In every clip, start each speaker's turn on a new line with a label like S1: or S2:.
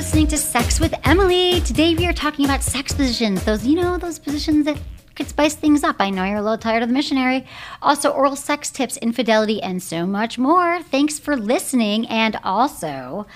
S1: Listening to Sex with Emily. Today we are talking about sex positions. Those, you know, those positions that could spice things up. I know you're a little tired of the missionary. Also, oral sex tips, infidelity, and so much more. Thanks for listening. And also,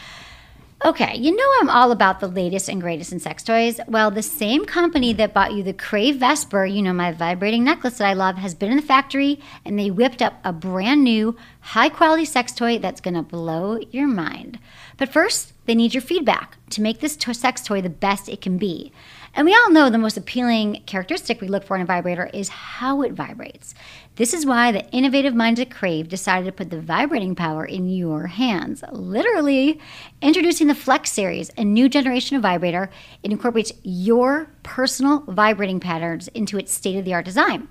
S1: okay, you know I'm all about the latest and greatest in sex toys. Well, the same company that bought you the Crave Vesper, you know, my vibrating necklace that I love, has been in the factory and they whipped up a brand new, high quality sex toy that's gonna blow your mind. But first, they need your feedback to make this to- sex toy the best it can be. And we all know the most appealing characteristic we look for in a vibrator is how it vibrates. This is why the innovative minds at Crave decided to put the vibrating power in your hands. Literally, introducing the Flex Series, a new generation of vibrator. It incorporates your personal vibrating patterns into its state of the art design.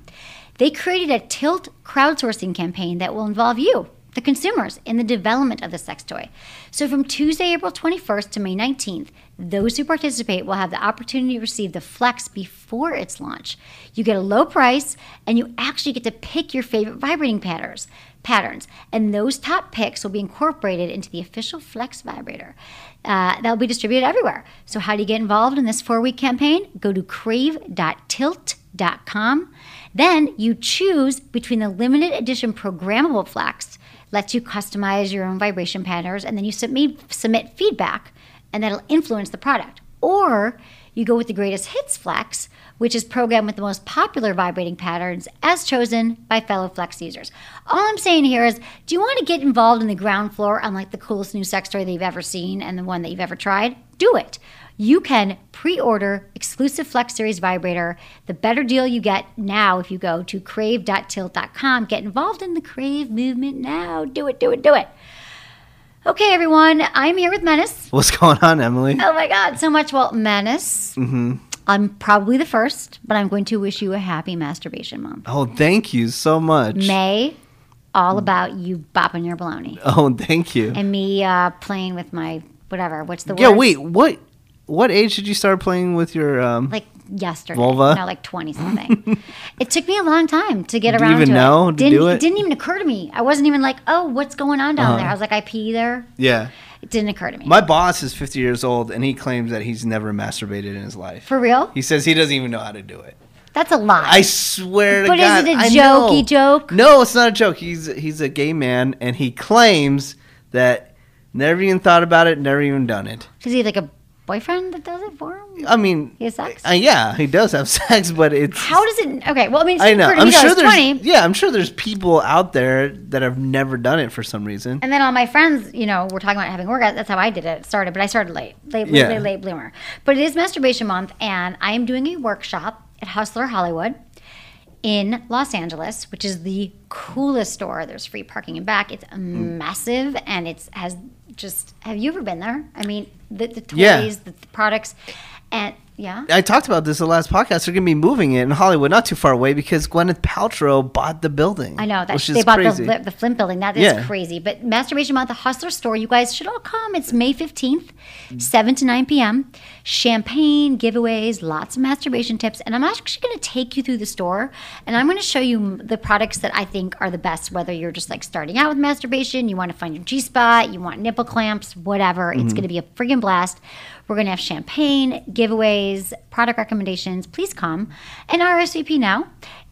S1: They created a tilt crowdsourcing campaign that will involve you, the consumers, in the development of the sex toy. So from Tuesday, April 21st to May 19th, those who participate will have the opportunity to receive the Flex before its launch. You get a low price and you actually get to pick your favorite vibrating patterns. Patterns, and those top picks will be incorporated into the official Flex vibrator. Uh, that'll be distributed everywhere. So, how do you get involved in this four week campaign? Go to crave.tilt.com. Then you choose between the limited edition programmable Flex, lets you customize your own vibration patterns, and then you submit, submit feedback, and that'll influence the product. Or you go with the greatest hits Flex, which is programmed with the most popular vibrating patterns as chosen by fellow Flex users. All I'm saying here is do you want to get involved in the ground floor on like the coolest new sex toy that you've ever seen and the one that you've ever tried? Do it. You can pre order exclusive Flex Series vibrator. The better deal you get now if you go to crave.tilt.com. Get involved in the Crave movement now. Do it, do it, do it. Okay, everyone, I'm here with Menace.
S2: What's going on, Emily?
S1: Oh my God, so much. Well, Menace,
S2: Mm-hmm.
S1: I'm probably the first, but I'm going to wish you a happy masturbation month.
S2: Oh, thank you so much.
S1: May, all about you bopping your baloney.
S2: Oh, thank you.
S1: And me uh, playing with my whatever. What's the word?
S2: yeah, wait. What? What age did you start playing with your? Um,
S1: Like yesterday.
S2: Vulva?
S1: No, like 20 something. it took me a long time to get
S2: Did you
S1: around
S2: even
S1: to
S2: know
S1: it.
S2: to
S1: Didn't,
S2: do it?
S1: didn't even occur to me. I wasn't even like, oh, what's going on down
S2: Uh-huh.
S1: there? I was like, I pee there.
S2: yeah.
S1: It didn't occur to me.
S2: My boss is 50 years old, and he claims that he's never masturbated in his life.
S1: For real?
S2: He says he doesn't even know how to do it.
S1: That's a lie.
S2: I swear to
S1: But is it a
S2: I
S1: jokey
S2: know.
S1: joke?
S2: No, it's not a joke. He's he's a gay man, and he claims that never even thought about it, never even done it. it.
S1: Is he like a boyfriend that does it for him?
S2: I mean,
S1: He has sex?
S2: uh, yeah, he does have sex, but it's
S1: How does it? Okay, well, I mean,
S2: I know. I'm sure there's
S1: 20.
S2: yeah, I'm sure there's people out there that have never done it for some reason.
S1: And then all my friends, you know, were talking about having orgasms. That's how I did it. It started, but I started late, late, late,
S2: Yeah.
S1: late, late bloomer. But it is masturbation month, and I am doing a workshop at Hustler Hollywood in Los Angeles, which is the coolest store. There's free parking and back. It's massive, and it has just. Have you ever been there? I mean, the, the toys,
S2: Yeah.
S1: the, the products, and yeah.
S2: I talked about this in the last podcast. They're gonna be moving it in Hollywood, not too far away, because Gwyneth Paltrow bought the building.
S1: I know that
S2: which
S1: they
S2: is
S1: bought
S2: crazy.
S1: the, the Flynt building. That is
S2: Yeah.
S1: crazy. But Masturbation Month, the Hustler store, you guys should all come. It's May 15th, 7 to 9 p.m. Champagne, giveaways, lots of masturbation tips. And I'm actually going to take you through the store and I'm going to show you the products that I think are the best, whether you're just like starting out with masturbation, you want to find your G spot, you want nipple clamps, whatever. It's
S2: Mm-hmm.
S1: going to be a friggin' blast. We're going to have champagne, giveaways, product recommendations. Please come and RSVP now.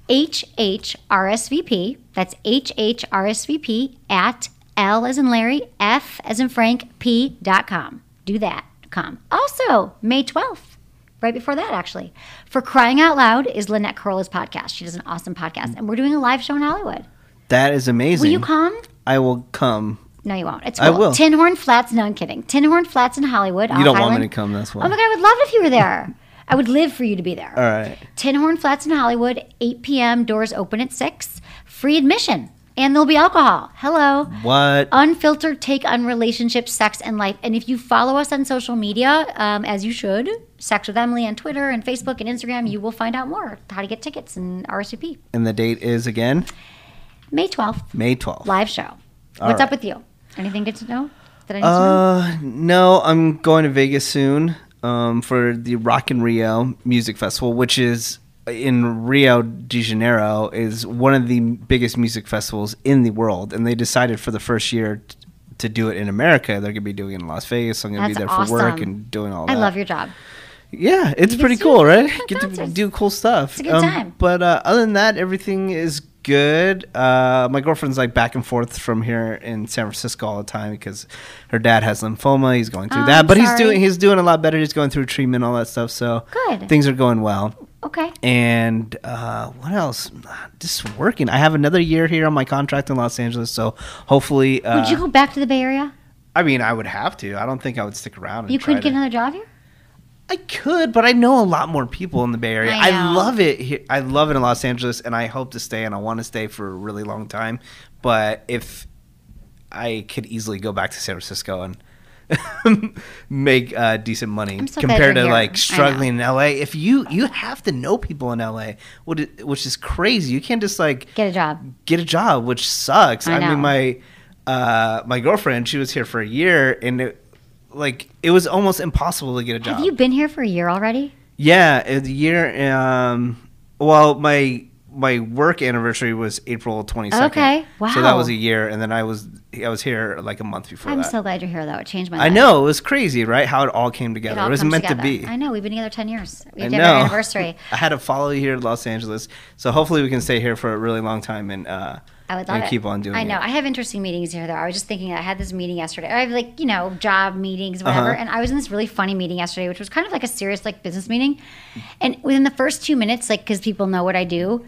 S1: HHRSVP. That's HHRSVP at L as in Larry, F as in Frank, P dot com. Do that. Come. Also, May 12th, right before that, actually, for Crying Out Loud is Lynette Carolla's podcast. She does an awesome podcast, and we're doing a live show in Hollywood.
S2: That is amazing.
S1: Will you come?
S2: I will come.
S1: No, you won't. It's cool.
S2: I
S1: will. Tinhorn Flats. No, I'm kidding. Tinhorn Flats in Hollywood.
S2: You don't want me to come. That's why.
S1: Oh my god, I would love it if you were there. I would live for you to be there.
S2: All right.
S1: Tinhorn Flats in Hollywood, 8 p.m. Doors open at 6. Free admission. And there'll be alcohol. Hello.
S2: What?
S1: Unfiltered take on relationships, sex, and life. And if you follow us on social media, um, as you should, Sex with Emily on Twitter and Facebook and Instagram, you will find out more how to get tickets and RSVP.
S2: and the date is again
S1: May 12th,
S2: May 12th.
S1: live show.
S2: All
S1: What's up with you? Anything good to know? That I need to know?
S2: Uh, no, I'm going to Vegas soon um, for the Rock in Rio Music Festival, which is in Rio de Janeiro, is one of the biggest music festivals in the world, and they decided for the first year t- to do it in America. They're going to be doing it in Las Vegas. So I'm going to be there for work and doing all
S1: I
S2: that.
S1: I love your job.
S2: Yeah, it's pretty cool, right? Get to do cool stuff.
S1: It's a good time.
S2: But uh, other than that, everything is good. Uh, my girlfriend's like back and forth from here in San Francisco all the time because her dad has lymphoma. He's going through
S1: Oh,
S2: that, but he's doing he's doing a lot better. He's going through treatment, all that stuff. So
S1: Good.
S2: things are going well.
S1: Okay.
S2: And uh, what else? Just working. I have another year here on my contract in Los Angeles, so hopefully. Uh,
S1: Would you go back to the Bay Area?
S2: I mean, I would have to. I don't think I would stick around. And
S1: You
S2: try
S1: could get another job here?
S2: I could, but I know a lot more people in the Bay Area.
S1: I
S2: I, love it here. I love it in Los Angeles, and I hope to stay, and I want to stay for a really long time. But if I could easily go back to San Francisco and make uh, decent money
S1: so
S2: compared to
S1: here.
S2: Like struggling in LA, if you you have to know people in LA, which is crazy. You can't just like
S1: Get a job.
S2: get a job, which sucks.
S1: I
S2: I, mean, my uh, my girlfriend, she was here for a year, and it, like it was almost impossible to get a job.
S1: Have you been here for a year already?
S2: Yeah, a year. Um, well, my my work anniversary was April twenty second.
S1: Okay, wow.
S2: So that was a year, and then I was I was here like a month before
S1: I'm
S2: that.
S1: so glad you're here, though. It changed my Life.
S2: I know it was crazy, right? How it all came
S1: It
S2: together.
S1: all
S2: It, was meant
S1: together.
S2: to be.
S1: I know. We've been together 10 years. We did our anniversary.
S2: I had to follow you here to Los Angeles, so hopefully we can stay here for a really long time and uh,
S1: I would love
S2: and
S1: it.
S2: keep on doing it.
S1: I know.
S2: it.
S1: I have interesting meetings here, though. I was just thinking, I had this meeting yesterday. I have like, you know, job meetings, whatever.
S2: Uh-huh.
S1: And I was in this really funny meeting yesterday, which was kind of like a serious, like, business meeting. And within the first two minutes, like, because people know what I do,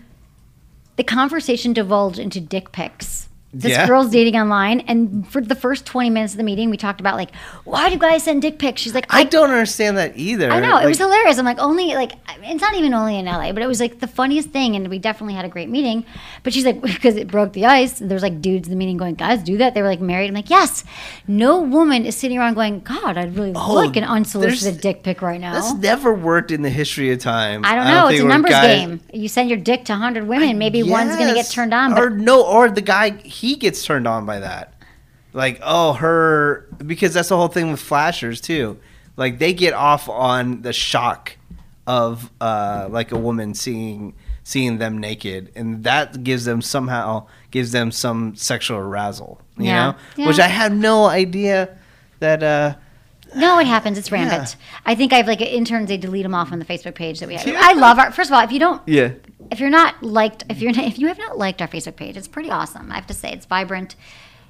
S1: the conversation divulged into dick pics. This
S2: Yeah.
S1: girl's dating online, and for the first 20 minutes of the meeting, we talked about, like, why do guys send dick pics? She's like,
S2: I don't understand that either.
S1: I know it was hilarious. I'm like only like it's not even only in LA, but it was like the funniest thing, and we definitely had a great meeting. But she's like because it broke the ice. There's like dudes in the meeting going, guys, do that. They were like married. I'm like, yes. No woman is sitting around going, God, I'd really
S2: Oh,
S1: like an unsolicited dick pic right now.
S2: That's never worked in the history of time.
S1: I don't know. it's a numbers
S2: guys-
S1: game. You send your dick to 100 women, maybe one's gonna get turned on. But
S2: or no, or the guy he gets turned on by that. Like, oh, her because that's the whole thing with flashers too. Like they get off on the shock of uh, like a woman seeing seeing them naked, and that gives them somehow gives them some sexual arousal. You
S1: Yeah.
S2: know,
S1: Yeah.
S2: which I had no idea that. uh
S1: No, it happens. It's rampant. I think I have like interns. They delete them off on the Facebook page that we have. I love our. First of all, if you don't
S2: Yeah.
S1: If you're not liked if you're not, if you have not liked our facebook page it's pretty awesome i have to say it's vibrant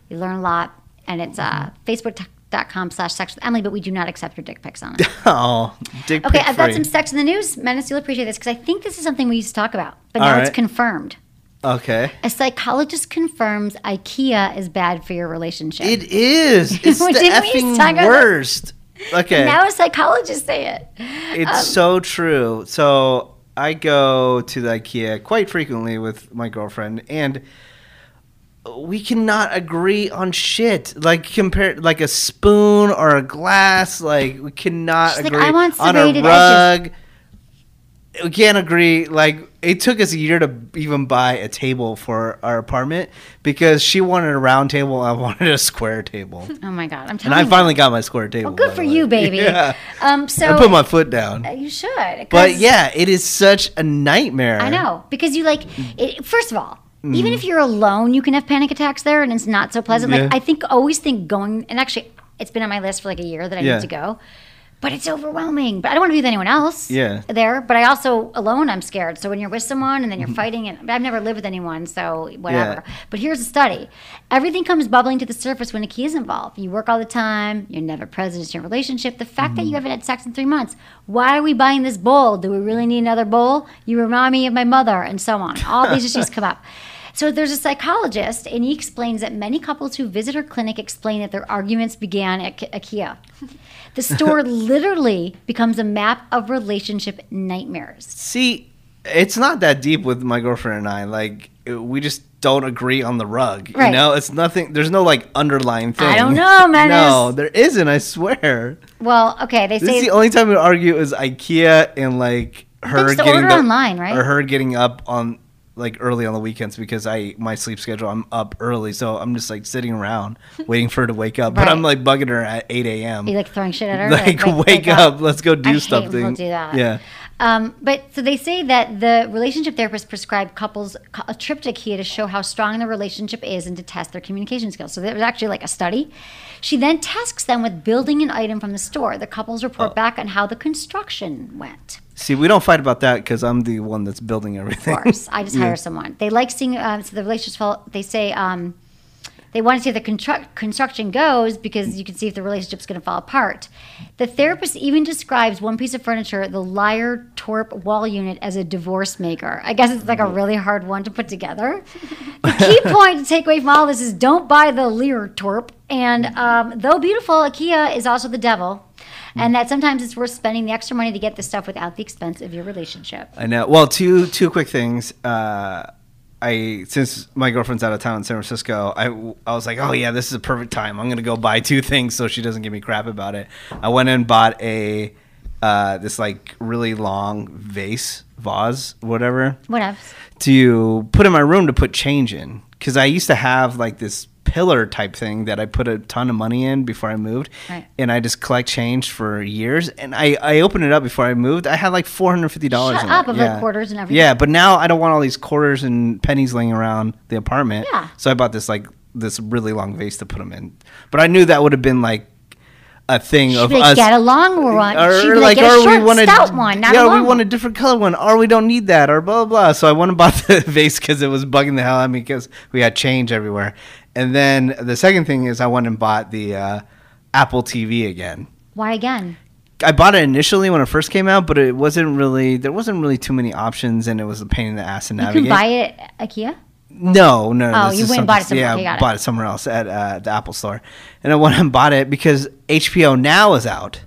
S1: you learn a lot and it's uh, facebook.com slash sex with emily but we do not accept your dick pics on it
S2: Oh, dick
S1: okay i've got
S2: free.
S1: some sex in the news menace you'll appreciate this because i think this is something we used to talk about but
S2: All
S1: now it's confirmed
S2: Okay.
S1: a psychologist confirms ikea is bad for your relationship
S2: It is. It's the effing worst. Okay.
S1: now a psychologist say it
S2: It's
S1: Um,
S2: so true. So I go to the IKEA quite frequently with my girlfriend, and we cannot agree on shit. Like compare like a spoon or a glass. Like we cannot
S1: She's like,
S2: agree
S1: "I want
S2: on a rug. We can't agree. Like it took us a year to even buy a table for our apartment because she wanted a round table, I wanted a square table,
S1: oh my god i'm
S2: and
S1: telling
S2: I
S1: you
S2: finally got my square table.
S1: well, good for you baby
S2: Yeah.
S1: um so
S2: I put my foot down.
S1: Uh, you should
S2: But yeah, it is such a nightmare.
S1: I know because you like it, first of all,
S2: Mm-hmm.
S1: even if you're alone, you can have panic attacks there, and it's not so pleasant. Like I think always think going and actually it's been on my list for like a year that I
S2: Yeah.
S1: need to go, but it's overwhelming. But I don't want to be with anyone else.
S2: Yeah.
S1: there. But I also alone I'm scared. So when you're with someone and then
S2: Mm-hmm.
S1: you're fighting, and I've never lived with anyone, so whatever. But here's a study: everything comes bubbling to the surface when IKEA is involved. You work all the time. You're never present in your relationship. The fact
S2: Mm-hmm.
S1: that you haven't had sex in three months. Why are we buying this bowl? Do we really need another bowl? You remind me of my mother, and so on. All these issues come up. So there's a psychologist, and he explains that many couples who visit her clinic explain that their arguments began at K- IKEA. The store literally becomes a map of relationship nightmares.
S2: See, it's not that deep with my girlfriend and I. Like we just don't agree on the rug. You know, it's nothing. There's no like underlying thing.
S1: I don't know, Menace.
S2: No, there isn't. I swear.
S1: Well, okay, they
S2: This
S1: say
S2: is the only time we argue is IKEA and like her getting the-
S1: online, right?
S2: Or her getting up on like early on the weekends because I my sleep schedule I'm up early, so I'm just like sitting around waiting for her to wake up. But I'm like bugging her at 8 a.m.
S1: you like throwing shit at her.
S2: Like, wake, up. let's go do
S1: I
S2: something.
S1: do that.
S2: Yeah.
S1: Um, but so they say that the relationship therapist prescribed couples a trip to IKEA to show how strong the relationship is and to test their communication skills. So there was actually like a study. She then tasks them with building an item from the store. The couples report
S2: Oh.
S1: back on how the construction went.
S2: See, we don't fight about that because I'm the one that's building everything.
S1: Of course, I just hire someone. They like seeing. Um, so the relationships. Fall, they say um, they want to see how the construct, construction goes because you can see if the relationship's going to fall apart. The therapist even describes one piece of furniture, the Liatorp wall unit, as a divorce maker. I guess it's like a really hard one to put together. The key point to take away from all this is don't buy the Liatorp. And um, though beautiful, IKEA is also the devil. And that sometimes it's worth spending the extra money to get the stuff without the expense of your relationship.
S2: I know. Well, two two quick things. Uh, I since my girlfriend's out of town in San Francisco, I, I was like, oh yeah, this is a perfect time. I'm gonna go buy two things so she doesn't give me crap about it. I went and bought a uh, this like really long vase, vase, whatever,
S1: Whatever.
S2: to put in my room to put change in because I used to have like this pillar type thing that I put a ton of money in before I moved,
S1: Right.
S2: and I just collect change for years. And I I opened it up before I moved. I had like four hundred fifty dollars.
S1: Shut
S2: in
S1: up,
S2: it.
S1: of, like, quarters and everything.
S2: Yeah, but now I don't want all these quarters and pennies laying around the apartment.
S1: Yeah.
S2: So I bought this like this really long vase to put them in. But I knew that would have been like a thing of us.
S1: get a long one.
S2: Or,
S1: like, get a
S2: or
S1: short,
S2: we want a
S1: stout one, not
S2: yeah, we want a different color one, or we don't need that, or blah blah blah. So I went and bought the vase because it was bugging the hell out of me because we had change everywhere. And then the second thing is I went and bought the uh, Apple TV again.
S1: Why again?
S2: I bought it initially when it first came out, but it wasn't really there wasn't really too many options, and it was a pain in the ass to navigate.
S1: You can buy it at IKEA?
S2: No, no.
S1: Oh,
S2: this
S1: you
S2: is
S1: went and bought it somewhere.
S2: Yeah,
S1: Okay, got it.
S2: bought it somewhere else at uh, the Apple Store, and I went and bought it because HBO Now is out,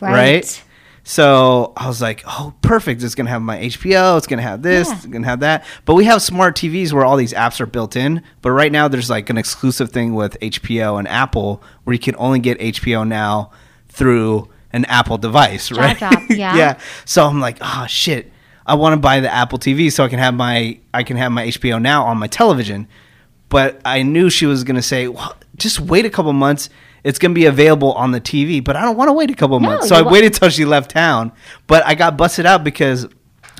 S2: right? So I was like, oh, perfect. It's gonna have my HBO. It's gonna have this.
S1: Yeah.
S2: It's gonna have that. But we have smart TVs where all these apps are built in. But right now, there's like an exclusive thing with HBO and Apple where you can only get HBO Now through an Apple device, right?
S1: yeah.
S2: yeah. So I'm like, oh shit. I want to buy the Apple TV so I can have my I can have my HBO now on my television. But I knew she was gonna say, well, just wait a couple months. It's gonna be available on the TV, but I don't want to wait a couple
S1: No,
S2: months. So I
S1: wa-
S2: waited till she left town. But I got busted out because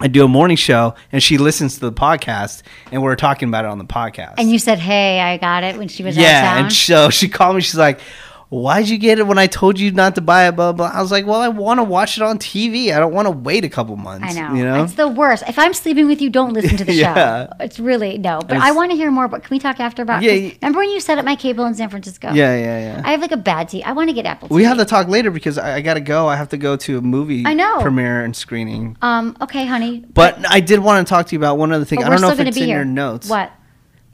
S2: I do a morning show and she listens to the podcast and we are talking about it on the podcast.
S1: And you said, hey, I got it when she was out of
S2: yeah,
S1: town.
S2: and so she called me. She's like, "Why'd you get it when I told you not to buy it?" Blah blah. blah. I was like, "Well, I want to watch it on TV. I don't want to wait a couple months."
S1: I know.
S2: You know.
S1: It's the worst. If I'm sleeping with you, don't listen to the
S2: Yeah.
S1: show. It's really, no. But
S2: It's-
S1: I want to hear more. But can we talk after about
S2: Yeah,
S1: Remember when you set up my cable in San Francisco?
S2: yeah, yeah, yeah.
S1: I have like a bad tea. I want to get Apple
S2: we
S1: TV.
S2: have to talk later because I, I gotta go. I have to go to a movie
S1: I know.
S2: premiere and screening.
S1: Um, okay, honey.
S2: But I did want to talk to you about one other thing. I don't know if it's in your notes
S1: What?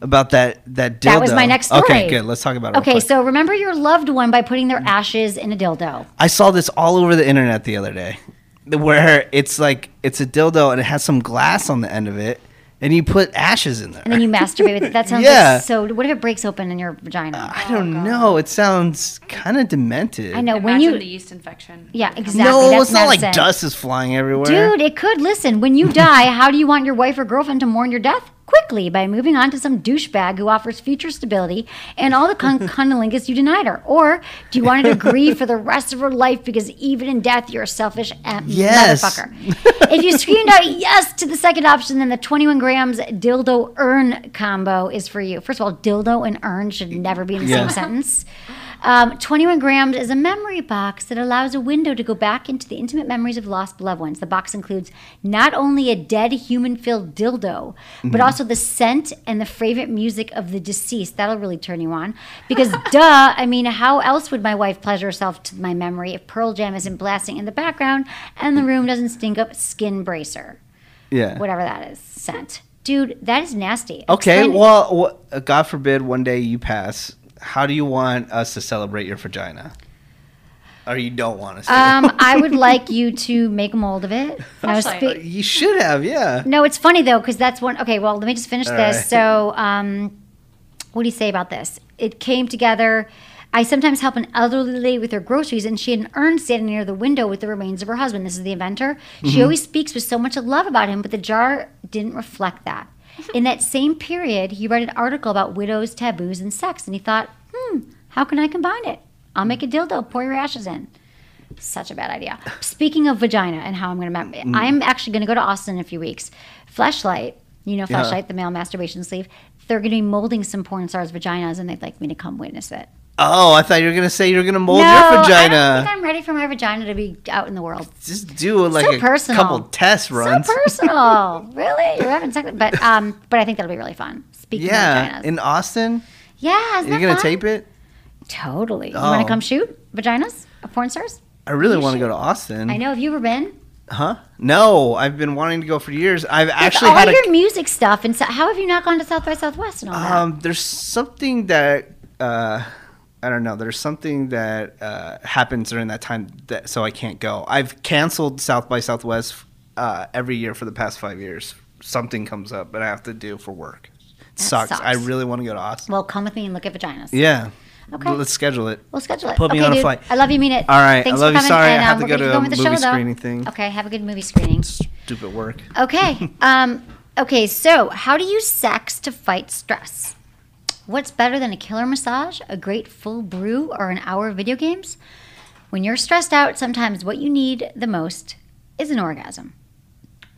S2: About that that dildo.
S1: That was my next story.
S2: Okay, good. Let's talk about it. real
S1: Okay,
S2: quick.
S1: so remember your loved one by putting their ashes in a dildo.
S2: I saw this all over the internet the other day, where it's like it's a dildo and it has some glass on the end of it, and you put ashes in there.
S1: And then you masturbate with it. That sounds
S2: Yeah.
S1: like so. What if it breaks open in your vagina?
S2: I don't know. It sounds kind of demented.
S1: I know
S3: Imagine
S1: when you.
S3: the yeast infection.
S1: Yeah, exactly.
S2: No,
S1: That's
S2: it's not like
S1: medicine.
S2: dust is flying everywhere.
S1: Dude, it could. Listen, when you die, how do you want your wife or girlfriend to mourn your death? Quickly, by moving on to some douchebag who offers future stability and all the cun- cunnilingus you denied her. Or do you want her to grieve for the rest of her life because even in death, you're a selfish uh,
S2: Yes.
S1: motherfucker? if you screamed out yes to the second option, then the 21 grams dildo urn combo is for you. First of all, dildo and urn should never be in the
S2: Yeah.
S1: same sentence. Um, 21 grams is a memory box that allows a window to go back into the intimate memories of lost loved ones. The box includes not only a dead human filled dildo, but also the scent and the favorite music of the deceased. That'll really turn you on. Because, duh, I mean, how else would my wife pleasure herself to my memory if Pearl Jam isn't blasting in the background and the room doesn't stink up skin bracer?
S2: Yeah.
S1: Whatever that is, scent. Dude, that is nasty.
S2: Okay. Well, uh, God forbid one day you pass. How do you want us to celebrate your vagina? or you don't want us to see.
S1: Um, I would like you to make a mold of it. I was
S3: Fleshlight.
S2: it. You should have, yeah.
S1: No, it's funny though because that's one. Okay, well, let me just finish
S2: All
S1: this.
S2: right.
S1: So, um, what do you say about this? It came together. I sometimes help an elderly lady with her groceries, and she had an urn standing near the window with the remains of her husband. This is the inventor. She
S2: Mm-hmm.
S1: always speaks with so much love about him, but the jar didn't reflect that. In that same period, he read an article about widows, taboos, and sex, and he thought, hmm, how can I combine it? I'll make a dildo, pour your ashes in. Such a bad idea. Speaking of vagina and how I'm going to,
S2: Mm.
S1: I'm actually going to go to Austin in a few weeks. Fleshlight, you know,
S2: yeah.
S1: the male masturbation sleeve. They're going to be molding some porn stars' vaginas, and they'd like me to come witness it.
S2: Oh, I thought you were gonna say you were gonna mold
S1: no,
S2: your
S1: I don't
S2: vagina.
S1: think I'm ready for my vagina to be out in the world.
S2: Just do like
S1: So
S2: a
S1: personal.
S2: couple test runs.
S1: So personal, really. You're having sex, but um, but I think that'll be really fun. Speaking
S2: yeah,
S1: of vaginas,
S2: in Austin,
S1: yeah,
S2: you're gonna
S1: fun?
S2: tape it.
S1: Totally. You
S2: Oh.
S1: want to come shoot vaginas of porn stars?
S2: I really want to go to Austin.
S1: I know. Have you ever been?
S2: Huh? No, I've been wanting to go for years. I've
S1: With
S2: actually
S1: all
S2: had a
S1: your music stuff, and so, how have you not gone to South by Southwest and all that?
S2: Um, there's something that uh, I don't know. There's something that uh, happens during that time that so I can't go. I've canceled South by Southwest uh, every year for the past five years. Something comes up, but I have to do for work. It
S1: That
S2: sucks. I really want to go to Austin.
S1: well, come with me and look at vaginas.
S2: Yeah.
S1: Okay.
S2: Let's schedule it.
S1: We'll schedule it.
S2: Put me
S1: okay,
S2: on a
S1: dude.
S2: flight.
S1: I love you. Mean it.
S2: All right, I
S1: Thanks
S2: love
S1: for
S2: you.
S1: coming.
S2: Sorry, I
S1: and,
S2: have
S1: um,
S2: to
S1: we're
S2: go
S1: gonna
S2: to
S1: go
S2: a movie
S1: show, though.
S2: screening thing.
S1: Okay, have a good movie screening.
S2: Stupid work.
S1: Okay. Um, okay. So, how to use sex to fight stress? What's better than a killer massage, a great full brew, or an hour of video games? When you're stressed out, sometimes what you need the most is an orgasm.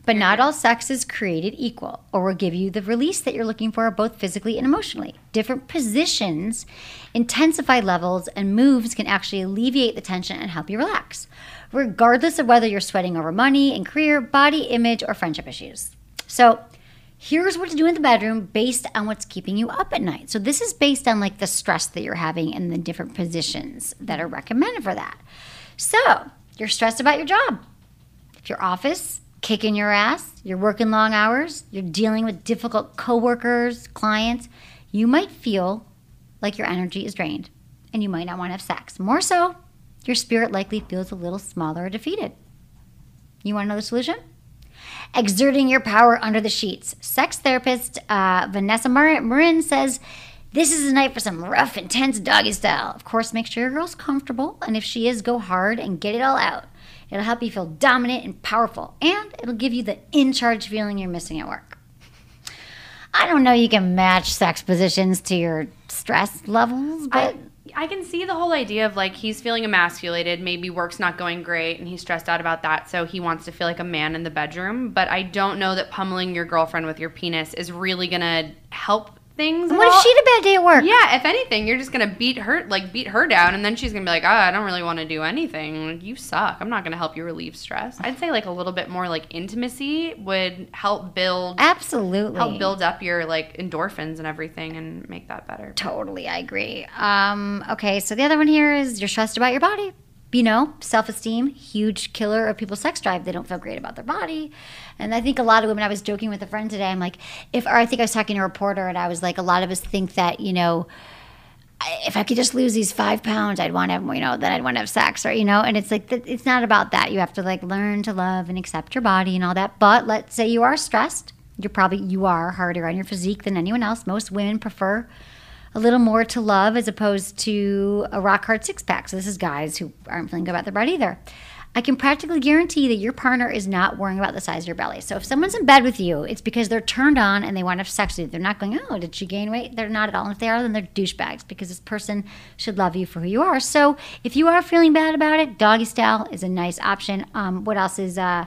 S1: But not all sex is created equal or will give you the release that you're looking for, both physically and emotionally. Different positions, intensify levels, and moves can actually alleviate the tension and help you relax, regardless of whether you're sweating over money and career, body image, or friendship issues. So, here's what to do in the bedroom based on what's keeping you up at night. So, this is based on like the stress that you're having and the different positions that are recommended for that. So, you're stressed about your job if your office kicking your ass, you're working long hours, you're dealing with difficult coworkers, clients, you might feel like your energy is drained and you might not want to have sex. More so, your spirit likely feels a little smaller or defeated. You want to know the solution? Exerting your power under the sheets. Sex therapist uh, Vanessa Mar- Marin says this is a night for some rough, intense doggy style. Of course, make sure your girl's comfortable, and if she is, go hard and get it all out. It'll help you feel dominant and powerful, and it'll give you the in charge feeling you're missing at work. I don't know you can match sex positions to your stress levels, but
S3: I, I can see the whole idea of like he's feeling emasculated, maybe work's not going great, and he's stressed out about that, so he wants to feel like a man in the bedroom. But I don't know that pummeling your girlfriend with your penis is really gonna help things.
S1: what if she had a bad day at work?
S3: Yeah, if anything, you're just gonna beat her, like beat her down, and then she's gonna be like, "Oh, I don't really want to do anything. You suck. I'm not gonna help you relieve stress." I'd say like a little bit more like intimacy would help build,
S1: Absolutely.
S3: help build up your like endorphins and everything, and make that better.
S1: Totally, I agree. Um, okay, so the other one here is you're stressed about your body. You know, self esteem, huge killer of people's sex drive. They don't feel great about their body. And I think a lot of women, I was joking with a friend today, I'm like, if, or I think I was talking to a reporter and I was like, a lot of us think that, you know, if I could just lose these five pounds, I'd want to have, you know, then I'd want to have sex, or you know, and it's like it's not about that. You have to like learn to love and accept your body and all that. But let's say you are stressed, you're probably you are harder on your physique than anyone else. Most women prefer a little more to love as opposed to a rock hard six pack. So this is guys who aren't feeling good about their body either. I can practically guarantee that your partner is not worrying about the size of your belly. So if someone's in bed with you, it's because they're turned on and they want to have sex with you. They're not going, oh, did she gain weight? They're not at all. And if they are, then they're douchebags because this person should love you for who you are. So if you are feeling bad about it, doggy style is a nice option. Um, what else is, uh,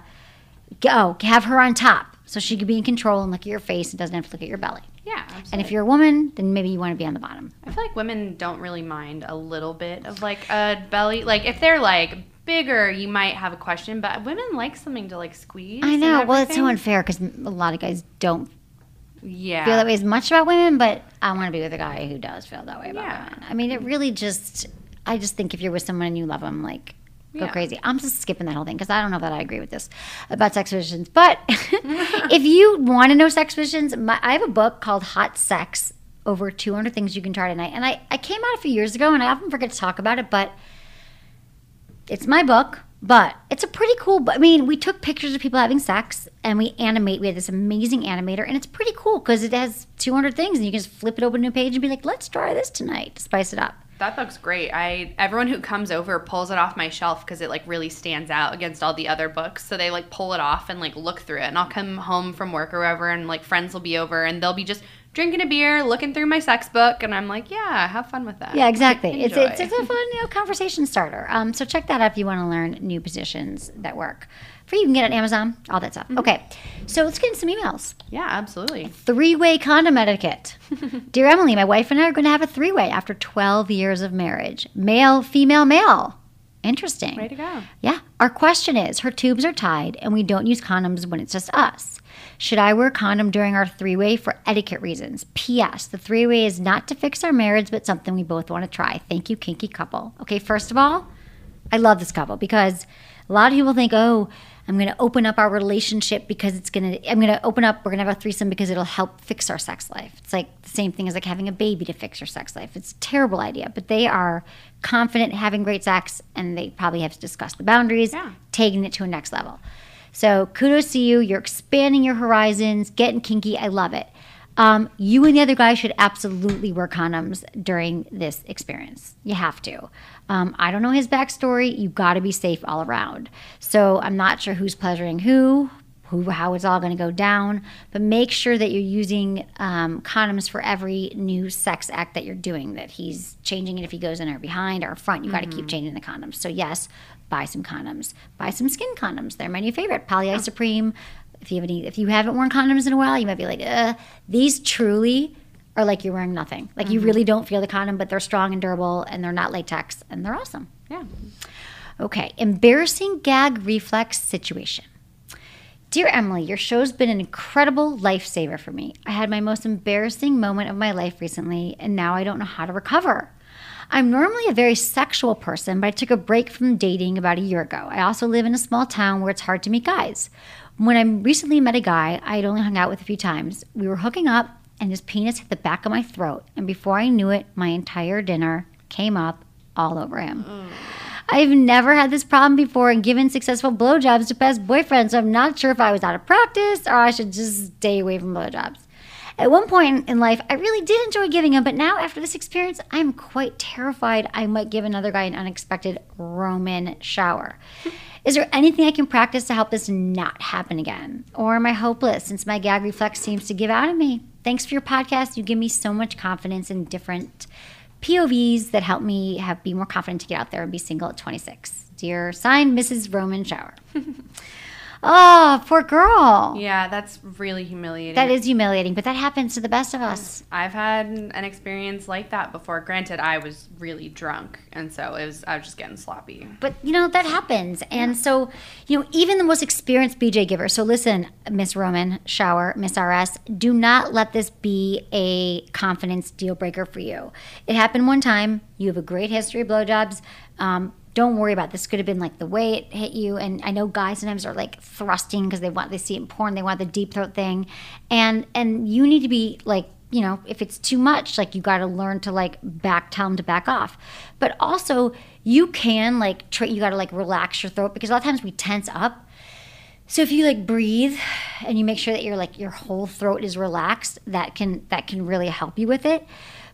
S1: go, have her on top so she can be in control and look at your face and doesn't have to look at your belly.
S3: Yeah, absolutely.
S1: And if you're a woman, then maybe you want to be on the bottom.
S3: I feel like women don't really mind a little bit of like a belly. Like if they're like bigger, you might have a question, but women like something to like squeeze.
S1: I know. Well, it's so unfair because a lot of guys don't
S3: Yeah.
S1: feel that way as much about women, but I want to be with a guy who does feel that way about
S3: Yeah.
S1: women. I mean, it really just, I just think if you're with someone and you love them, like, go
S3: Yeah.
S1: crazy. I'm just skipping that whole thing because I don't know that I agree with this about sex positions. But if you want to know sex positions, my, I have a book called Hot Sex Over 200 Things You Can Try Tonight. And I, I came out a few years ago and I often forget to talk about it, but it's my book, but it's a pretty cool. I mean, we took pictures of people having sex and we animate. We had this amazing animator, and it's pretty cool because it has 200 things, and you can just flip it open to a page and be like, "Let's try this tonight," to spice it up.
S3: That book's great. I everyone who comes over pulls it off my shelf because it like really stands out against all the other books. So they like pull it off and like look through it. And I'll come home from work or wherever, and like friends will be over, and they'll be just drinking a beer, looking through my sex book, and I'm like, yeah, have fun with that.
S1: Yeah, exactly. It's, it's it's a fun you know, conversation starter. Um, so check that out if you want to learn new positions that work. Free, you can get it on Amazon, all that stuff. Mm-hmm. Okay, so let's get into some emails.
S3: yeah, absolutely.
S1: Three way condom etiquette. Dear Emily, my wife and I are going to have a three way after 12 years of marriage. Male, female, male. Interesting.
S3: Way to go.
S1: Yeah. Our question is her tubes are tied and we don't use condoms when it's just us. Should I wear a condom during our three way for etiquette reasons? P.S. The three way is not to fix our marriage, but something we both want to try. Thank you, kinky couple. Okay, first of all, I love this couple because a lot of people think, oh, I'm going to open up our relationship because it's going to, I'm going to open up, we're going to have a threesome because it'll help fix our sex life. It's like the same thing as like having a baby to fix your sex life. It's a terrible idea, but they are confident having great sex and they probably have discussed the boundaries,
S3: Yeah.
S1: taking it to a next level. So kudos to you. You're expanding your horizons, getting kinky. I love it. Um, you and the other guy should absolutely wear condoms during this experience. You have to. Um, I don't know his backstory. You got to be safe all around. So I'm not sure who's pleasuring who, who, how it's all going to go down. But make sure that you're using um, condoms for every new sex act that you're doing. That he's changing it if he goes in or behind or front. You got to keep changing the condoms. So yes, buy some condoms. Buy some SKYN condoms. They're my new favorite. Polyisoprene. If you have any, if you haven't worn condoms in a while, you might be like, uh, these truly are like you're wearing nothing. Like you mm-hmm. really don't feel the condom, but they're strong and durable, and they're not latex, and they're awesome.
S3: Yeah.
S1: Okay, embarrassing gag reflex situation. Dear Emily, your show's been an incredible lifesaver for me. I had my most embarrassing moment of my life recently, and now I don't know how to recover. I'm normally a very sexual person, but I took a break from dating about a year ago. I also live in a small town where it's hard to meet guys. When I recently met a guy I had only hung out with a few times, we were hooking up, and his penis hit the back of my throat, and before I knew it, my entire dinner came up all over him. I've never had this problem before and given successful blowjobs to past boyfriends, so I'm not sure if I was out of practice or I should just stay away from blowjobs. At one point in life, I really did enjoy giving them, but now after this experience, I'm quite terrified I might give another guy an unexpected Roman shower. Is there anything I can practice to help this not happen again? Or am I hopeless since my gag reflex seems to give out of me? Thanks for your podcast. You give me so much confidence in different POVs that help me have be more confident to get out there and be single at 26. Dear signed Mrs. Roman Shower. oh, poor girl.
S3: Yeah, that's really humiliating.
S1: That is humiliating, but that happens to the best of us.
S3: I've had an experience like that before. Granted, I was really drunk, and so it was I was just getting sloppy.
S1: But you know that happens, and so you know even the most experienced BJ giver. So listen, Miss Roman Shower, Miss RS, do not let this be a confidence deal breaker for you. It happened one time. You have a great history of blowjobs. Um, don't worry about it. this. Could have been like the way it hit you, and I know guys sometimes are like thrusting because they want they see it in porn. They want the deep throat thing, and and you need to be like you know, if it's too much, like you got to learn to like back, tell them to back off. But also, you can like, tra- you got to like relax your throat because a lot of times we tense up. So if you like breathe and you make sure that your like your whole throat is relaxed, that can that can really help you with it.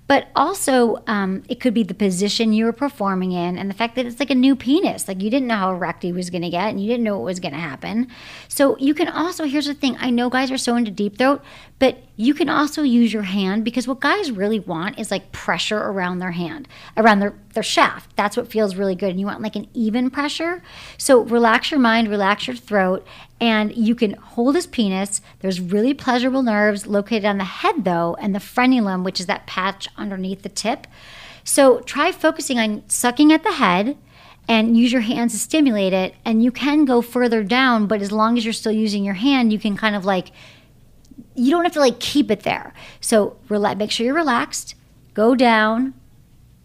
S1: But also, um, it could be the position you were performing in and the fact that it's like a new penis. Like you didn't know how erect he was going to get and you didn't know what was going to happen. So you can also, here's the thing I know guys are so into deep throat, but you can also use your hand because what guys really want is like pressure around their hand, around their, their shaft. That's what feels really good. And you want like an even pressure. So relax your mind, relax your throat, and you can hold his penis. There's really pleasurable nerves located on the head, though, and the frenulum, which is that patch underneath the tip. So try focusing on sucking at the head and use your hands to stimulate it. And you can go further down, but as long as you're still using your hand, you can kind of like, you don't have to like keep it there. So rela- make sure you're relaxed, go down,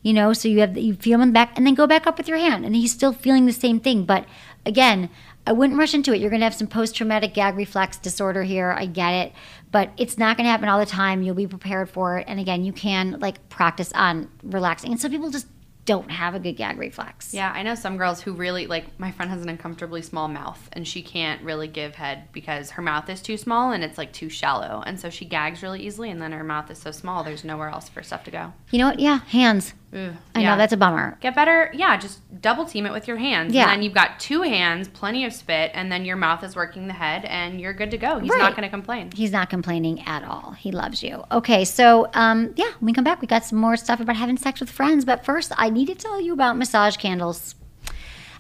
S1: you know, so you have you feel him back, and then go back up with your hand, and he's still feeling the same thing. But again, I wouldn't rush into it. You're going to have some post traumatic gag reflex disorder here. I get it, but it's not going to happen all the time. You'll be prepared for it, and again, you can like practice on relaxing. And some people just don't have a good gag reflex.
S3: Yeah, I know some girls who really like my friend has an uncomfortably small mouth and she can't really give head because her mouth is too small and it's like too shallow. And so she gags really easily and then her mouth is so small there's nowhere else for stuff to go.
S1: You know what? Yeah, hands.
S3: Ugh,
S1: I
S3: yeah.
S1: know that's a bummer.
S3: Get better, yeah, just double team it with your hands.
S1: Yeah.
S3: And then you've got two hands, plenty of spit, and then your mouth is working the head and you're good to go. He's
S1: Right.
S3: not gonna complain.
S1: He's not complaining at all. He loves you. Okay, so um, yeah, when we come back, we got some more stuff about having sex with friends. But first, I need to tell you about massage candles.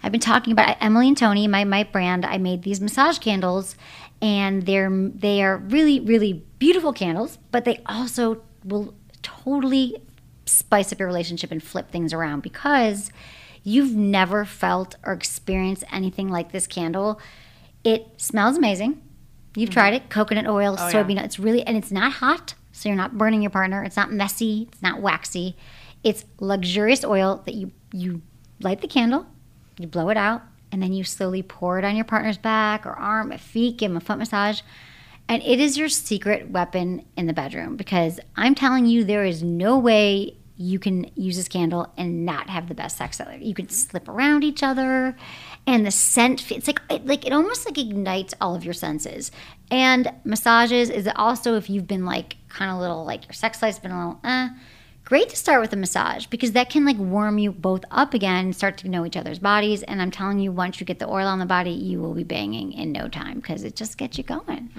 S1: I've been talking about Emily and Tony, my my brand. I made these massage candles, and they're they are really really beautiful candles. But they also will totally spice up your relationship and flip things around because you've never felt or experienced anything like this candle. It smells amazing. You've tried it, mm-hmm. coconut oil,
S3: Oh,
S1: soybean. oil. It's really and it's not hot, so you're not burning your partner. It's not messy. It's not waxy. It's luxurious oil that you you light the candle, you blow it out, and then you slowly pour it on your partner's back or arm, or feet, give them a foot massage. And it is your secret weapon in the bedroom because I'm telling you, there is no way you can use this candle and not have the best sex. You can slip around each other, and the scent. It's like it, like it almost like ignites all of your senses. And massages is also if you've been like kind of little like your sex life's been a little eh. Great to start with a massage because that can like warm you both up again and start to know each other's bodies. And I'm telling you, once you get the oil on the body, you will be banging in no time because it just gets you going.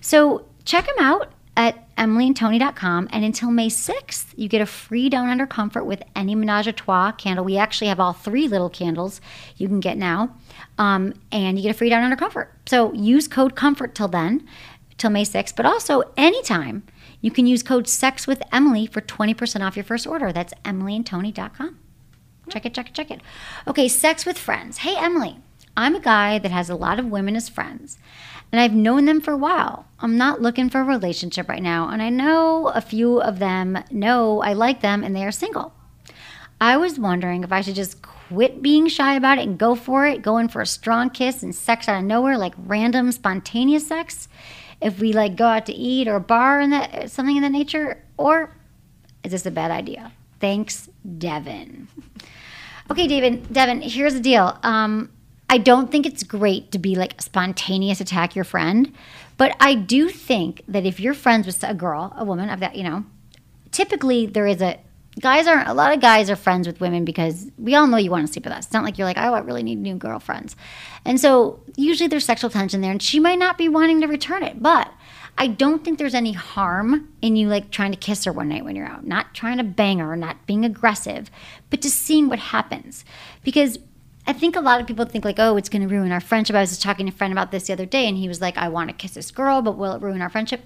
S1: So check them out at emilyandtony.com. And until May 6th, you get a free Down Under Comfort with any Menage a Trois candle. We actually have all three little candles you can get now. Um, and you get a free Down Under Comfort. So use code COMFORT till then, till May 6th. But also, anytime, you can use code SEX with Emily for 20% off your first order. That's emilyandtony.com. Check it, check it, check it. Okay, sex with friends. Hey, Emily, I'm a guy that has a lot of women as friends, and I've known them for a while. I'm not looking for a relationship right now, and I know a few of them know I like them and they are single. I was wondering if I should just quit being shy about it and go for it, go in for a strong kiss and sex out of nowhere, like random, spontaneous sex. If we like go out to eat or a bar and that something in that nature, or is this a bad idea? Thanks, Devin. Okay, David, Devin, here's the deal. Um, I don't think it's great to be like spontaneous attack your friend, but I do think that if you're friends with a girl, a woman of that, you know, typically there is a guys aren't a lot of guys are friends with women because we all know you want to sleep with us. It's not like you're like, oh, I really need new girlfriends. And so usually there's sexual tension there, and she might not be wanting to return it, but I don't think there's any harm in you like trying to kiss her one night when you're out, not trying to bang her, not being aggressive, but just seeing what happens. Because I think a lot of people think like, oh, it's going to ruin our friendship. I was just talking to a friend about this the other day, and he was like, I want to kiss this girl, but will it ruin our friendship?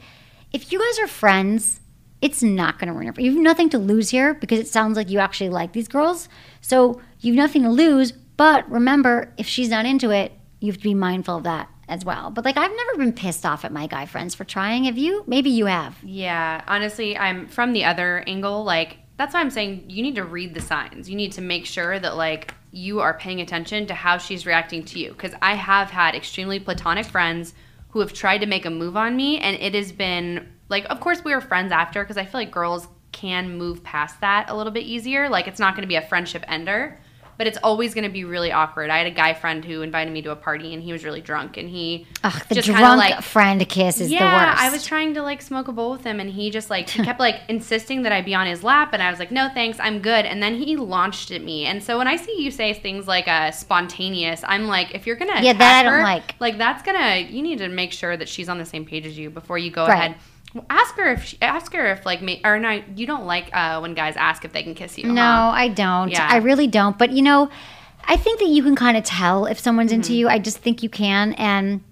S1: If you guys are friends, it's not going to ruin your. You have nothing to lose here because it sounds like you actually like these girls. So you have nothing to lose. But remember, if she's not into it, you have to be mindful of that as well. But like, I've never been pissed off at my guy friends for trying. Have you? Maybe you have.
S3: Yeah, honestly, I'm from the other angle. Like, that's why I'm saying you need to read the signs. You need to make sure that, like, you are paying attention to how she's reacting to you. Because I have had extremely platonic friends who have tried to make a move on me, and it has been, like, of course, we were friends after, because I feel like girls can move past that a little bit easier. Like, it's not going to be a friendship ender but it's always going to be really awkward. I had a guy friend who invited me to a party and he was really drunk and he
S1: Ugh, the
S3: just
S1: drunk
S3: like,
S1: friend kiss is
S3: yeah,
S1: the worst.
S3: I was trying to like smoke a bowl with him and he just like he kept like insisting that I be on his lap and I was like, "No, thanks, I'm good." And then he launched at me. And so when I see you say things like uh spontaneous, I'm like, if you're going to
S1: Yeah, that I don't like.
S3: Like that's going to you need to make sure that she's on the same page as you before you go
S1: Right.
S3: ahead. Well, Ask her if she, ask her if like me or no, you don't like uh, when guys ask if they can kiss you.
S1: No,
S3: huh?
S1: I don't.
S3: Yeah.
S1: I really don't. But you know, I think that you can kind of tell if someone's into
S3: Mm-hmm.
S1: you. I just think you can. And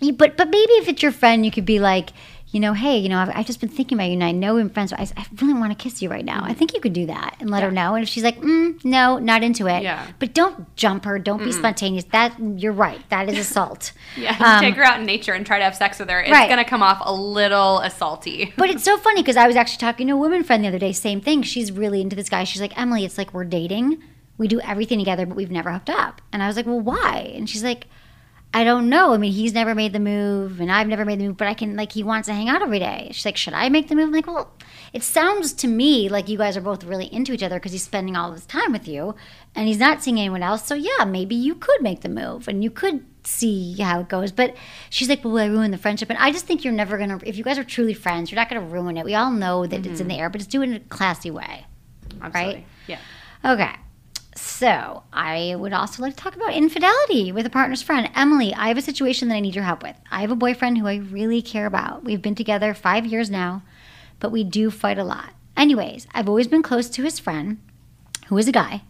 S1: you, but but maybe if it's your friend, you could be like, you know, hey, you know, I've, I've just been thinking about you, and I know we're friends. But I, I really want to kiss you right now. I think you could do that and let her know. And if she's like, mm, no, not into it.
S3: Yeah.
S1: But don't jump her. Don't be spontaneous. That you're right. That is assault.
S3: Yeah,
S1: Um,
S3: take her out in nature and try to have sex with her. It's
S1: Right.
S3: gonna come off a little assaulty.
S1: But it's so funny because I was actually talking to a woman friend the other day. Same thing. She's really into this guy. She's like, Emily, it's like we're dating. We do everything together, but we've never hooked up. And I was like, well, why? And she's like, I don't know. I mean, he's never made the move, and I've never made the move, but I can, like, he wants to hang out every day. She's like, should I make the move? I'm like, well, it sounds to me like you guys are both really into each other because he's spending all this time with you and he's not seeing anyone else. So, yeah, maybe you could make the move and you could see how it goes. But she's like, well, will I ruin the friendship? And I just think you're never going to, if you guys are truly friends, you're not going to ruin it. We all know that it's in mm-hmm. the air, but just do it in a classy way.
S3: Absolutely. Yeah.
S1: Okay. So, I would also like to talk about infidelity with a partner's friend. Emily, I have a situation that I need your help with. I have a boyfriend who I really care about. We've been together five years now, but we do fight a lot. Anyways, I've always been close to his friend, who is a guy,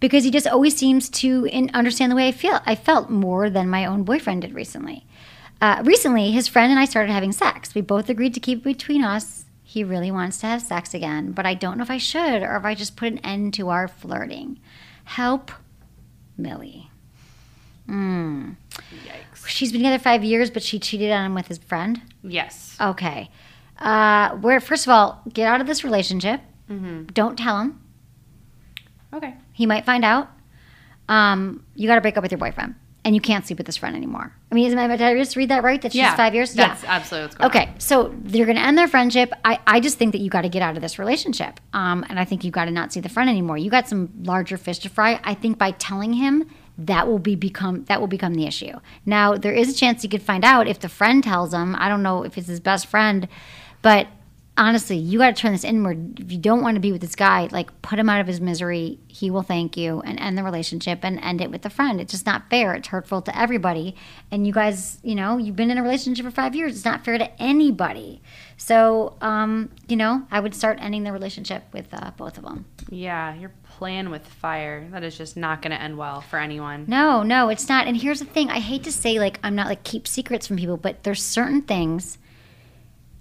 S1: because he just always seems to understand the way I feel. I felt more than my own boyfriend did recently. Uh, recently, his friend and I started having sex. We both agreed to keep it between us. He really wants to have sex again, but I don't know if I should or if I just put an end to our flirting. Help, Millie. Mm.
S3: Yikes.
S1: She's been together five years, but she cheated on him with his friend.
S3: Yes.
S1: Okay. Uh, where first of all, get out of this relationship. Don't tell him.
S3: Okay.
S1: He might find out. Um, you got to break up with your boyfriend, and you can't sleep with this friend anymore. I mean, isn't did I just read that right? That she's
S3: Yeah.
S1: five years.
S3: That's
S1: yeah.
S3: absolutely what's going
S1: Okay, so you're going to end their friendship. I, I just think that you got to get out of this relationship. Um, and I think you got to not see the friend anymore. You got some larger fish to fry. I think by telling him that will be become that will become the issue. Now there is a chance he could find out if the friend tells him. I don't know if it's his best friend, but honestly, you got to turn this inward. If you don't want to be with this guy, like put him out of his misery. He will thank you and end the relationship and end it with the friend. It's just not fair. It's hurtful to everybody. And you guys, you know, you've been in a relationship for five years. It's not fair to anybody. So, um, you know, I would start ending the relationship with uh, both of them.
S3: Yeah, you're playing with fire. That is just not going to end well for anyone.
S1: No, no, it's not. And here's the thing I hate to say, like, I'm not like keep secrets from people, but there's certain things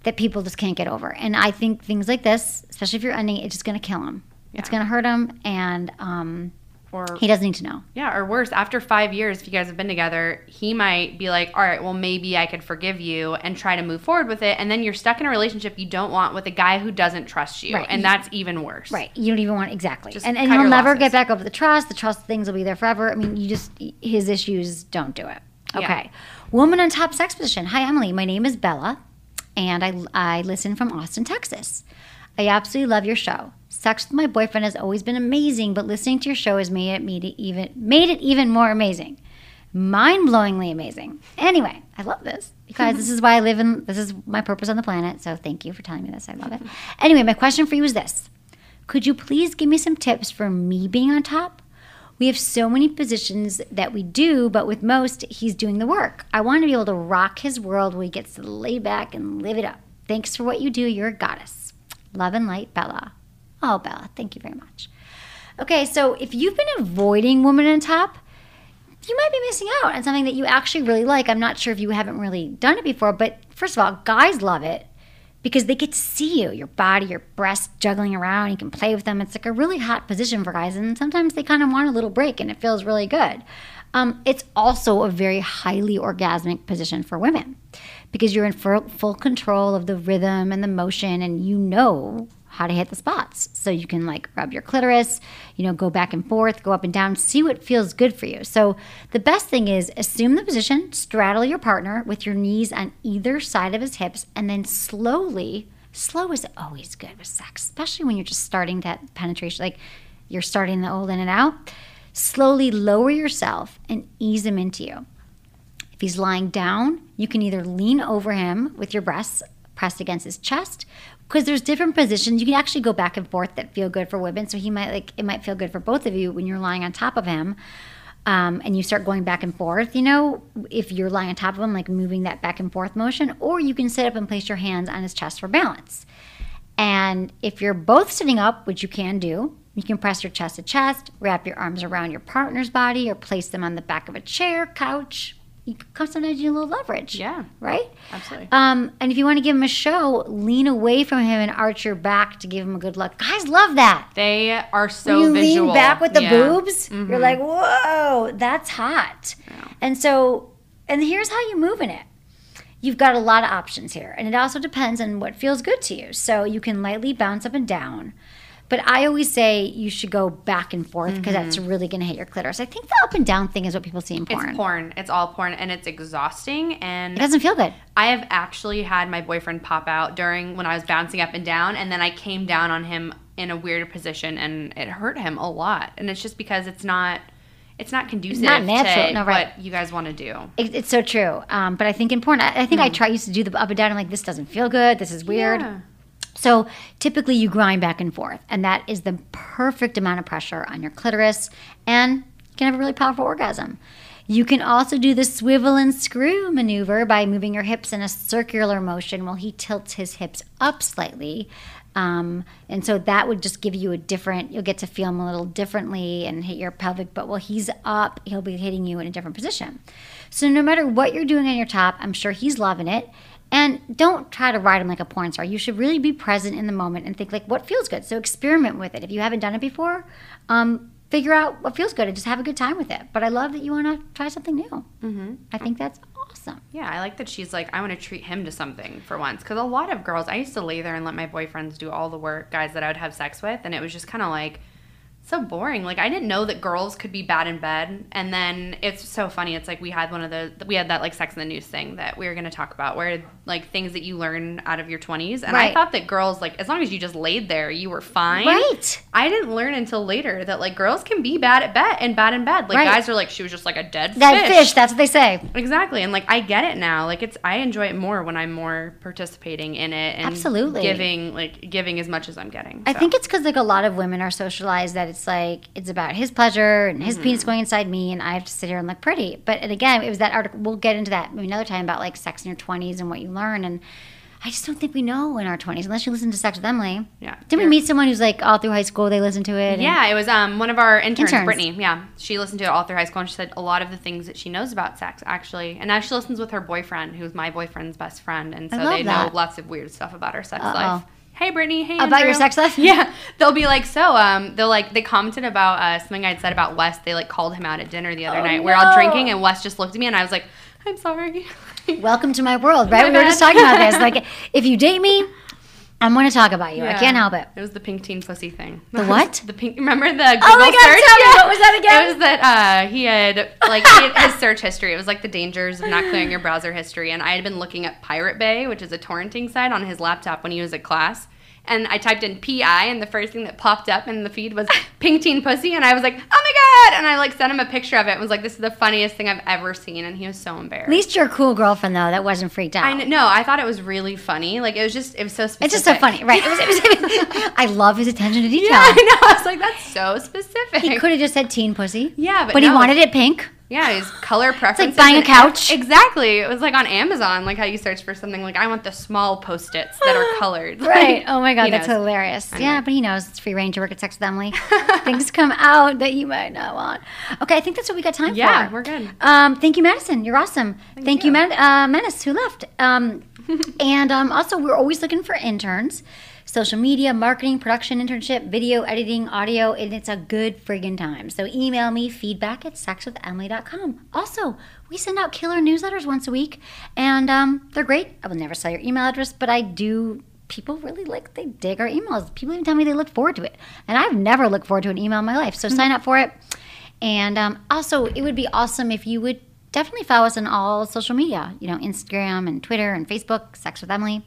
S1: that people just can't get over. And I think things like this, especially if you're ending, it's just going to kill him. It's going to hurt him. And um,
S3: Or
S1: he doesn't need to know.
S3: yeah, or worse, after five years, if you guys have been together, he might be like, "All right, well, maybe I could forgive you and try to move forward with it." And then you're stuck in a relationship you don't want with a guy who doesn't trust you,
S1: Right.
S3: and that's even worse.
S1: Right. You don't even want exactly.
S3: Just
S1: and and you'll never
S3: losses.
S1: get back over the trust. The trust things will be there forever. I mean, you just his issues don't do it.
S3: Yeah.
S1: Okay. Woman on top sex position. Hi Emily, my name is Bella and I I listen from Austin, Texas. I absolutely love your show. Sex with my boyfriend has always been amazing, but listening to your show has made it, it even made it even more amazing. Mind-blowingly amazing. Anyway, I love this because this is why I live in this is my purpose on the planet. So thank you for telling me this. I love it. Anyway, my question for you is this. Could you please give me some tips for me being on top? We have so many positions that we do, but with most, he's doing the work. I want to be able to rock his world where he gets to lay back and live it up. Thanks for what you do. You're a goddess. Love and light, Bella. Oh, Bella, thank you very much. Okay, so if you've been avoiding Woman on Top, you might be missing out on something that you actually really like. I'm not sure if you haven't really done it before, but first of all, guys love it because they get to see you, your body, your breasts juggling around. You can play with them. It's like a really hot position for guys, and sometimes they kind of want a little break, and it feels really good. Um, it's also a very highly orgasmic position for women because you're in full, full control of the rhythm and the motion, and you know how to hit the spots. So you can like rub your clitoris, you know, go back and forth, go up and down, see what feels good for you. So the best thing is assume the position, straddle your partner with your knees on either side of his hips, and then slowly, slow is always good with sex, especially when you're just starting that penetration, like you're starting the old in and out. Slowly lower yourself and ease him into you. If he's lying down, you can either lean over him with your breasts pressed against his chest, because there's different positions. You can actually go back and forth that feel good for women. So he might like it might feel good for both of you when you're lying on top of him. Um, and you start going back and forth, you know, if you're lying on top of him, like moving that back and forth motion, or you can sit up and place your hands on his chest for balance. And if you're both sitting up, which you can do, you can press your chest to chest, wrap your arms around your partner's body, or place them on the back of a chair, couch. You can sometimes need a little leverage.
S3: Yeah.
S1: Right?
S3: Absolutely.
S1: Um, and if you want to give him a show, lean away from him and arch your back to give him a good look. Guys love that.
S3: They are so
S1: when you
S3: visual.
S1: lean back with the
S3: Yeah. Mm-hmm.
S1: boobs, you're like, whoa, that's hot. And so, and here's how you move in it. You've got a lot of options here, and it also depends on what feels good to you. So you can lightly bounce up and down, But I always say you should go back and forth because that's really going to hit your clitoris. I think the up and down thing is what people see in porn.
S3: It's porn. It's all porn, and it's exhausting. And
S1: It doesn't feel good.
S3: I have actually had my boyfriend pop out during when I was bouncing up and down, and then I came down on him in a weird position, and it hurt him a lot. And it's just because it's not, it's not conducive
S1: not natural.
S3: to
S1: No, right.
S3: what you guys want to do.
S1: It, it's so true. Um, but I think in porn, I, I think I try used to do the up and down. I'm like, this doesn't feel good. This is weird.
S3: Yeah.
S1: So typically you grind back and forth, and that is the perfect amount of pressure on your clitoris, and you can have a really powerful orgasm. You can also do the swivel and screw maneuver by moving your hips in a circular motion while he tilts his hips up slightly. Um, and so that would just give you a different, you'll get to feel him a little differently and hit your pelvic, but while he's up, he'll be hitting you in a different position. So no matter what you're doing on your top, I'm sure he's loving it. And don't try to ride him like a porn star. You should really be present in the moment and think like what feels good. So experiment with it. If you haven't done it before, um, figure out what feels good and just have a good time with it. But I love that you want to try something new. Mm-hmm. I think that's awesome.
S3: Yeah, I like that she's like, I want to treat him to something for once. Because a lot of girls, I used to lay there and let my boyfriends do all the work, guys that I would have sex with, and it was just kind of like so boring. Like I didn't know that girls could be bad in bed. And then it's so funny. It's like we had one of the we had that like Sex in the News thing that we were going to talk about, where like things that you learn out of your twenties. And I thought that girls like as long as you just laid there, you were fine.
S1: Right.
S3: I didn't learn until later that like girls can be bad at bed and bad in bed. Like
S1: Right.
S3: guys are like she was just like a dead
S1: That fish, that's what they say.
S3: Exactly. And like I get it now. Like it's I enjoy it more when I'm more participating in it and
S1: Absolutely.
S3: giving like giving as much as I'm getting.
S1: I think it's because like a lot of women are socialized that it's like it's about his pleasure and his penis going inside me, and I have to sit here and look pretty. But and again, it was that article. We'll get into that maybe another time about like sex in your twenties and what you learn. And I just don't think we know in our twenties unless you listen to Sex with Emily.
S3: Yeah.
S1: Did we meet someone who's like all through high school they listened to it?
S3: Yeah, it was um one of our interns,
S1: Interns.
S3: Brittany. Yeah, she listened to it all through high school, and she said a lot of the things that she knows about sex actually, and now she listens with her boyfriend, who's my boyfriend's best friend, and so they know lots of weird stuff about our sex
S1: Uh-oh.
S3: life. Hey, Brittany. Hey,
S1: About your sex life?
S3: Yeah, they'll be like, so um, they'll like they commented about uh, something I'd said about Wes. They like called him out at dinner the other
S1: Oh,
S3: night. We are all drinking, and Wes just looked at me, and I was like, I'm sorry.
S1: Welcome to my world, right?
S3: My
S1: we were just talking about this. Like, if you date me, I'm going to talk about you. I can't help it.
S3: It was the pink teen pussy thing.
S1: The what?
S3: the pink. Remember the Google
S1: Oh my God,
S3: search?
S1: tell me, what was that again?
S3: It was that uh, he had like he had his search history. It was like the dangers of not clearing your browser history. And I had been looking at Pirate Bay, which is a torrenting site, on his laptop when he was at class. And I typed in PI, and the first thing that popped up in the feed was pink teen pussy. And I was like, oh my god! And I like sent him a picture of it. and was like, this is the funniest thing I've ever seen. And he was so embarrassed.
S1: At least you're a cool girlfriend, though, that wasn't freaked out.
S3: I kn- no, I thought it was really funny. Like it was just, it was so specific.
S1: It's just so funny, right? It was, it was, I love his attention to detail.
S3: Yeah, I know. I was like, that's so specific.
S1: He could have just said teen pussy.
S3: Yeah, but
S1: but he wanted it pink.
S3: Yeah, his color preferences.
S1: It's like buying a couch.
S3: Exactly. It was like on Amazon, like how you search for something like I want the small post-its that are colored.
S1: Right.
S3: Like,
S1: Oh my god, that's
S3: knows.
S1: hilarious. Yeah, but he knows it's free range to work at Sex with Emily. Things come out that you might not want. Okay, I think that's what we got time
S3: Yeah,
S1: for.
S3: we're good.
S1: Um, thank you, Madison. You're awesome. Thank, you,
S3: you.
S1: Men- uh, Menace, who left. Um, and um, also, we're always looking for interns. Social media, marketing, production, internship, video, editing, audio, and it's a good friggin' time. So email me feedback at sexwithemily.com. Also, we send out killer newsletters once a week, and um, they're great. I will never sell your email address, but I do. People really like, they dig our emails. People even tell me they look forward to it. And I've never looked forward to an email in my life. So sign up for it. And um, also, it would be awesome if you would definitely follow us on all social media, you know, Instagram and Twitter and Facebook, Sex with Emily.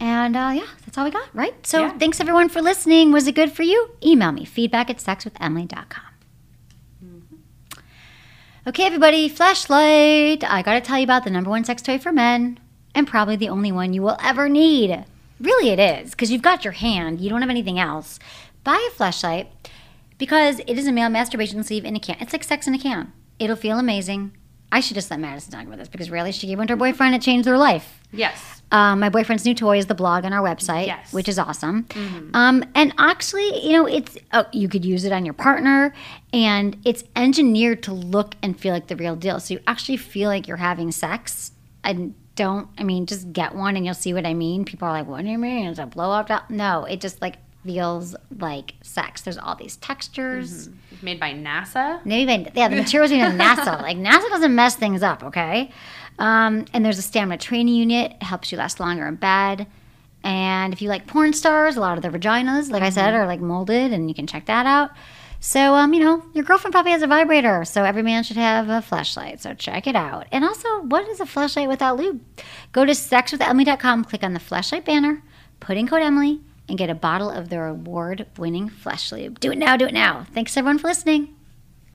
S1: And uh, yeah, that's all we got, right? So
S3: Yeah.
S1: thanks everyone for listening. Was it good for you? Email me, feedback at sexwithemily.com. Okay, everybody, Fleshlight. I gotta tell you about the number one sex toy for men, and probably the only one you will ever need. Really, it is, because you've got your hand, you don't have anything else. Buy a Fleshlight because it is a male masturbation sleeve in a can. It's like sex in a can. It'll feel amazing. I should just let Madison talk about this because really, she gave one to her boyfriend. It changed their life.
S3: Yes.
S1: Um, my boyfriend's new toy is the blog on our website,
S3: Yes. Mm-hmm.
S1: which is awesome. Um, and actually, you know, it's oh, you could use it on your partner, and it's engineered to look and feel like the real deal. So you actually feel like you're having sex. And don't, I mean, just get one and you'll see what I mean. People are like, "What do you mean? It's a blow up doll?" No, it just like feels like sex. There's all these textures.
S3: It's made by NASA.
S1: Maybe by, yeah, the materials made in NASA. Like NASA doesn't mess things up, okay? Um, and there's a stamina training unit. It helps you last longer in bed. And if you like porn stars, a lot of their vaginas, like I said, are like molded, and you can check that out. So, um, you know, your girlfriend probably has a vibrator, so every man should have a Fleshlight. So check it out. And also, what is a Fleshlight without lube? Go to sexwithemily.com, click on the Fleshlight banner, put in code Emily, and get a bottle of their award-winning Fleshlube. Do it now, do it now. Thanks everyone for listening.